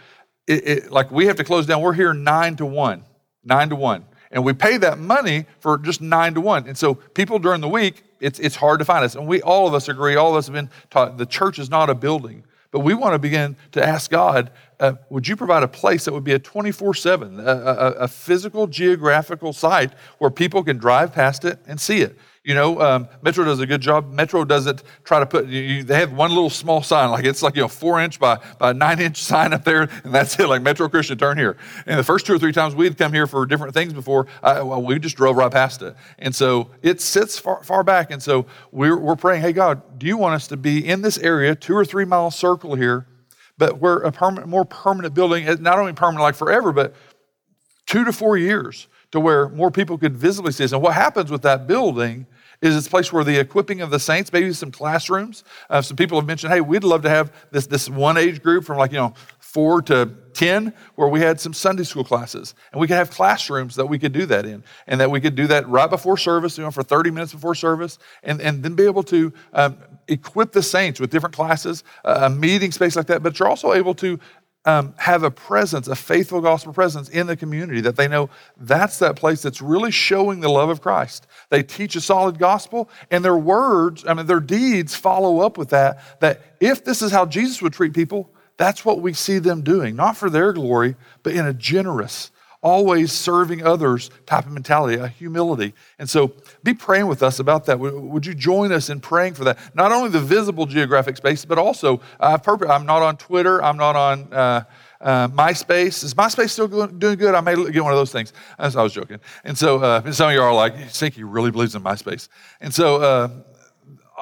It, it, like we have to close down, we're here nine to one, nine to one. And we pay that money for just nine to one. And so people during the week, it's, it's hard to find us. And we, all of us agree, all of us have been taught the church is not a building. But we want to begin to ask God, uh, would you provide a place that would be a 24 7, a, a, a physical, geographical site where people can drive past it and see it? You know, um, Metro does a good job. Metro doesn't try to put, you, they have one little small sign, like it's like, you know, four inch by, by nine inch sign up there, and that's it, like Metro Christian, turn here. And the first two or three times we'd come here for different things before, I, well, we just drove right past it. And so it sits far, far back. And so we're, we're praying, hey, God, do you want us to be in this area, two or three mile circle here, but we're a permanent, more permanent building, not only permanent like forever, but two to four years to where more people could visibly see us. And what happens with that building is a place where the equipping of the saints, maybe some classrooms. Uh, some people have mentioned, hey, we'd love to have this, this one age group from like, you know, four to 10 where we had some Sunday school classes and we could have classrooms that we could do that in and that we could do that right before service, you know, for 30 minutes before service and, and then be able to um, equip the saints with different classes, uh, a meeting space like that. But you're also able to um, have a presence, a faithful gospel presence in the community that they know that's that place that's really showing the love of Christ. They teach a solid gospel, and their words, I mean, their deeds follow up with that. That if this is how Jesus would treat people, that's what we see them doing, not for their glory, but in a generous, always serving others type of mentality, a humility. And so be praying with us about that. Would you join us in praying for that? Not only the visible geographic space, but also, uh, I'm not on Twitter, I'm not on. Uh, uh, MySpace. Is MySpace still doing good? I may get one of those things. I was joking. And so uh, some of you are like, Sinky really believes in MySpace. And so uh,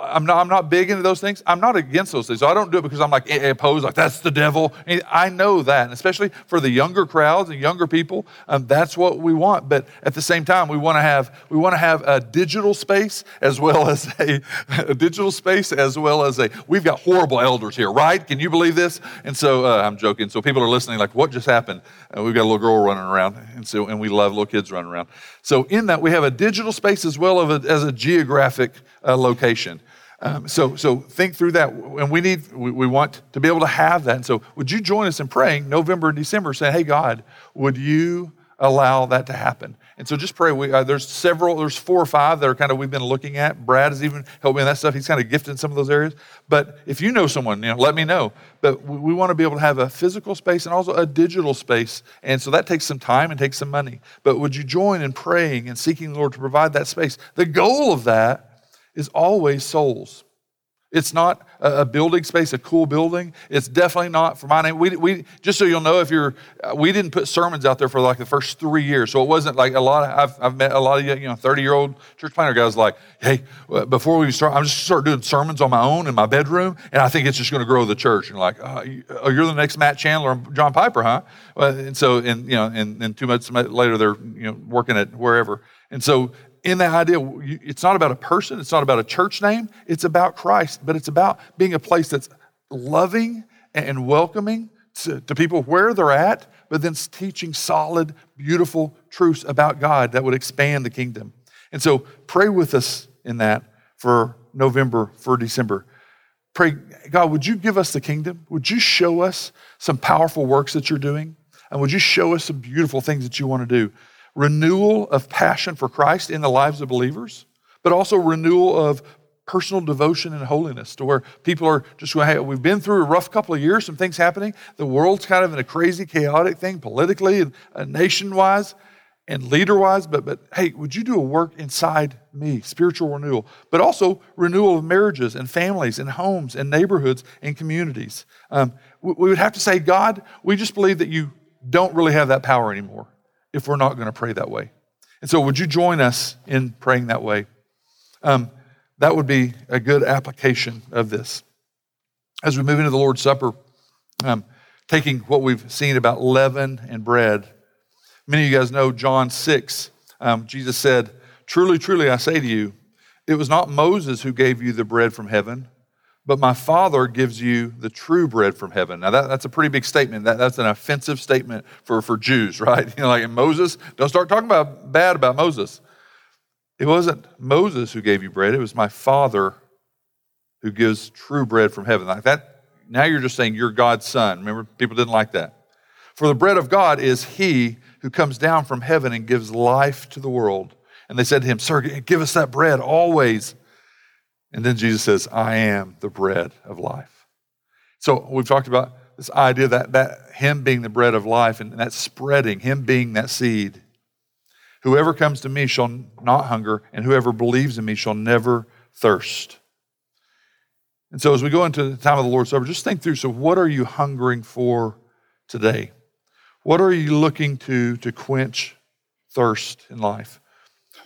I'm not, I'm not big into those things. I'm not against those things. So I don't do it because I'm like opposed, like that's the devil. I know that, and especially for the younger crowds and younger people, um, that's what we want. But at the same time, we want to have we want to have a digital space as well as a, a, digital space as well as a. We've got horrible elders here, right? Can you believe this? And so uh, I'm joking. So people are listening, like, what just happened? Uh, we've got a little girl running around, and so and we love little kids running around. So in that, we have a digital space as well as a geographic uh, location. Um, so, so think through that. And we need, we, we, want to be able to have that. And so, would you join us in praying November and December, saying, "Hey, God, would you allow that to happen?" And so, just pray. We, uh, there's several, there's four or five that are kind of we've been looking at. Brad has even helped me in that stuff. He's kind of gifted in some of those areas. But if you know someone, you know, let me know. But we, we want to be able to have a physical space and also a digital space. And so that takes some time and takes some money. But would you join in praying and seeking the Lord to provide that space? The goal of that is always souls. It's not a building space, a cool building. It's definitely not for my name. We, we just so you'll know, if you're, uh, we didn't put sermons out there for like the first three years, so it wasn't like a lot. Of, I've, I've met a lot of you know thirty year old church planner guys like, hey, before we start, I'm just start doing sermons on my own in my bedroom, and I think it's just going to grow the church. And like, oh, oh, you're the next Matt Chandler and John Piper, huh? And so, and you know, and, and two months later, they're you know working at wherever. And so in that idea, it's not about a person, it's not about a church name, it's about Christ, but it's about being a place that's loving and welcoming to, to, people where they're at, but then teaching solid, beautiful truths about God that would expand the kingdom. And so pray with us in that for November, for December. Pray, God, would you give us the kingdom? Would you show us some powerful works that you're doing? And would you show us some beautiful things that you want to do? Renewal of passion for Christ in the lives of believers, but also renewal of personal devotion and holiness to where people are just going, hey, we've been through a rough couple of years, some things happening. The world's kind of in a crazy, chaotic thing politically and uh, nation wise and leader wise. But, but hey, would you do a work inside me, spiritual renewal, but also renewal of marriages and families and homes and neighborhoods and communities? Um, we, we would have to say, God, we just believe that you don't really have that power anymore if we're not going to pray that way. And so, would you join us in praying that way? Um, that would be a good application of this. As we move into the Lord's Supper, um, taking what we've seen about leaven and bread, many of you guys know John 6. Um, Jesus said, Truly, truly, I say to you, it was not Moses who gave you the bread from heaven, but my Father gives you the true bread from heaven. Now, that, that's a pretty big statement. That, that's an offensive statement for, for Jews, right? You know, like Moses, don't start talking about bad about Moses. It wasn't Moses who gave you bread, it was my Father who gives true bread from heaven. Like that, now you're just saying you're God's son. Remember, people didn't like that. For the bread of God is he who comes down from heaven and gives life to the world. And they said to him, Sir, give us that bread always. And then Jesus says, I am the bread of life. So we've talked about this idea that, that Him being the bread of life and that spreading, Him being that seed. Whoever comes to me shall not hunger, and whoever believes in me shall never thirst. And so as we go into the time of the Lord's Supper, just think through so, what are you hungering for today? What are you looking to to quench thirst in life?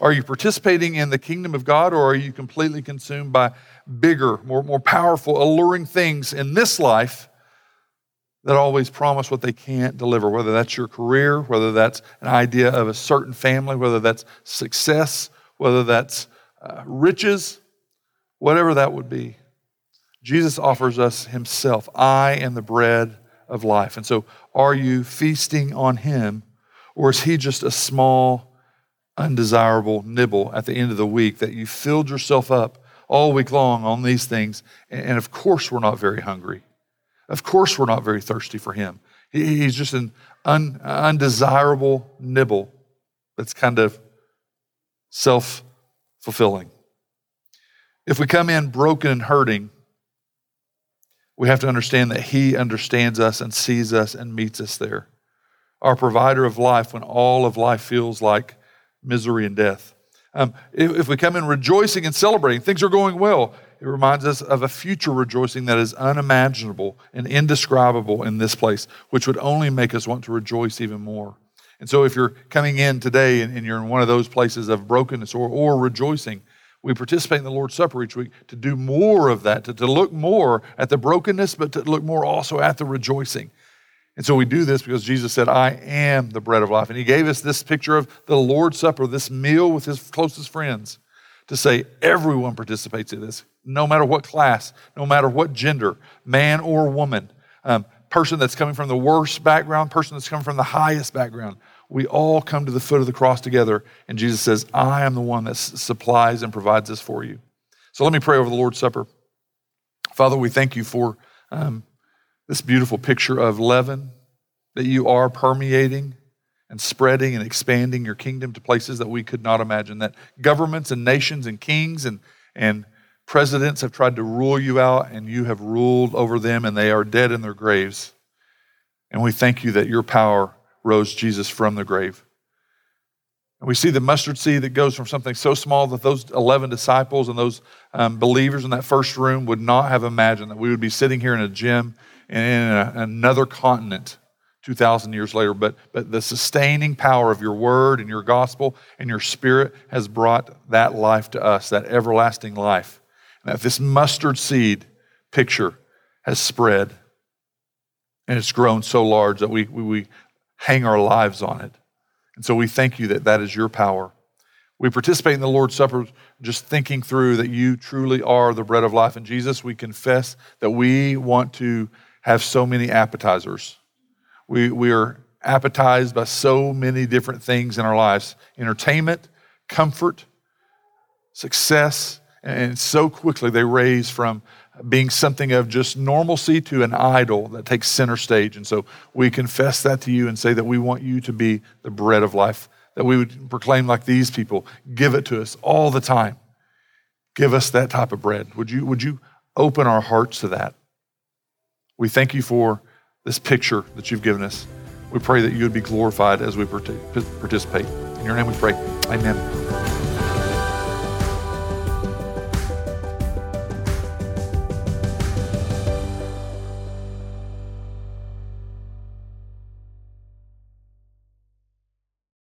Are you participating in the kingdom of God or are you completely consumed by bigger, more, more powerful, alluring things in this life that always promise what they can't deliver? Whether that's your career, whether that's an idea of a certain family, whether that's success, whether that's uh, riches, whatever that would be. Jesus offers us himself. I am the bread of life. And so, are you feasting on him, or is he just a small, undesirable nibble at the end of the week that you filled yourself up all week long on these things? And of course, we're not very hungry. Of course, we're not very thirsty for him. He's just an un, undesirable nibble that's kind of self fulfilling. If we come in broken and hurting, we have to understand that He understands us and sees us and meets us there. Our provider of life when all of life feels like misery and death. Um, if, if we come in rejoicing and celebrating, things are going well. It reminds us of a future rejoicing that is unimaginable and indescribable in this place, which would only make us want to rejoice even more. And so, if you're coming in today and, and you're in one of those places of brokenness or, or rejoicing, we participate in the Lord's Supper each week to do more of that, to, to look more at the brokenness, but to look more also at the rejoicing. And so we do this because Jesus said, I am the bread of life. And he gave us this picture of the Lord's Supper, this meal with his closest friends, to say everyone participates in this, no matter what class, no matter what gender, man or woman, um, person that's coming from the worst background, person that's coming from the highest background we all come to the foot of the cross together, and Jesus says, I am the one that supplies and provides this for you. So let me pray over the Lord's Supper. Father, we thank you for um, this beautiful picture of leaven that you are permeating and spreading and expanding your kingdom to places that we could not imagine. That governments and nations and kings and, and presidents have tried to rule you out, and you have ruled over them, and they are dead in their graves. And we thank you that your power rose Jesus from the grave. And we see the mustard seed that goes from something so small that those 11 disciples and those um, believers in that first room would not have imagined that we would be sitting here in a gym in a, another continent 2,000 years later. But, but the sustaining power of your word and your gospel and your spirit has brought that life to us, that everlasting life. And that this mustard seed picture has spread and it's grown so large that we, we, we hang our lives on it. And so we thank you that that is your power. We participate in the Lord's Supper just thinking through that you truly are the bread of life. And Jesus, we confess that we want to have so many appetizers. We, we are appetized by so many different things in our lives entertainment, comfort, success, and so quickly they raise from being something of just normalcy to an idol that takes center stage. And so we confess that to you and say that we want you to be the bread of life, that we would proclaim like these people, give it to us all the time. Give us that type of bread. Would you, would you open our hearts to that? We thank you for this picture that you've given us. We pray that you would be glorified as we participate. In your name we pray. Amen.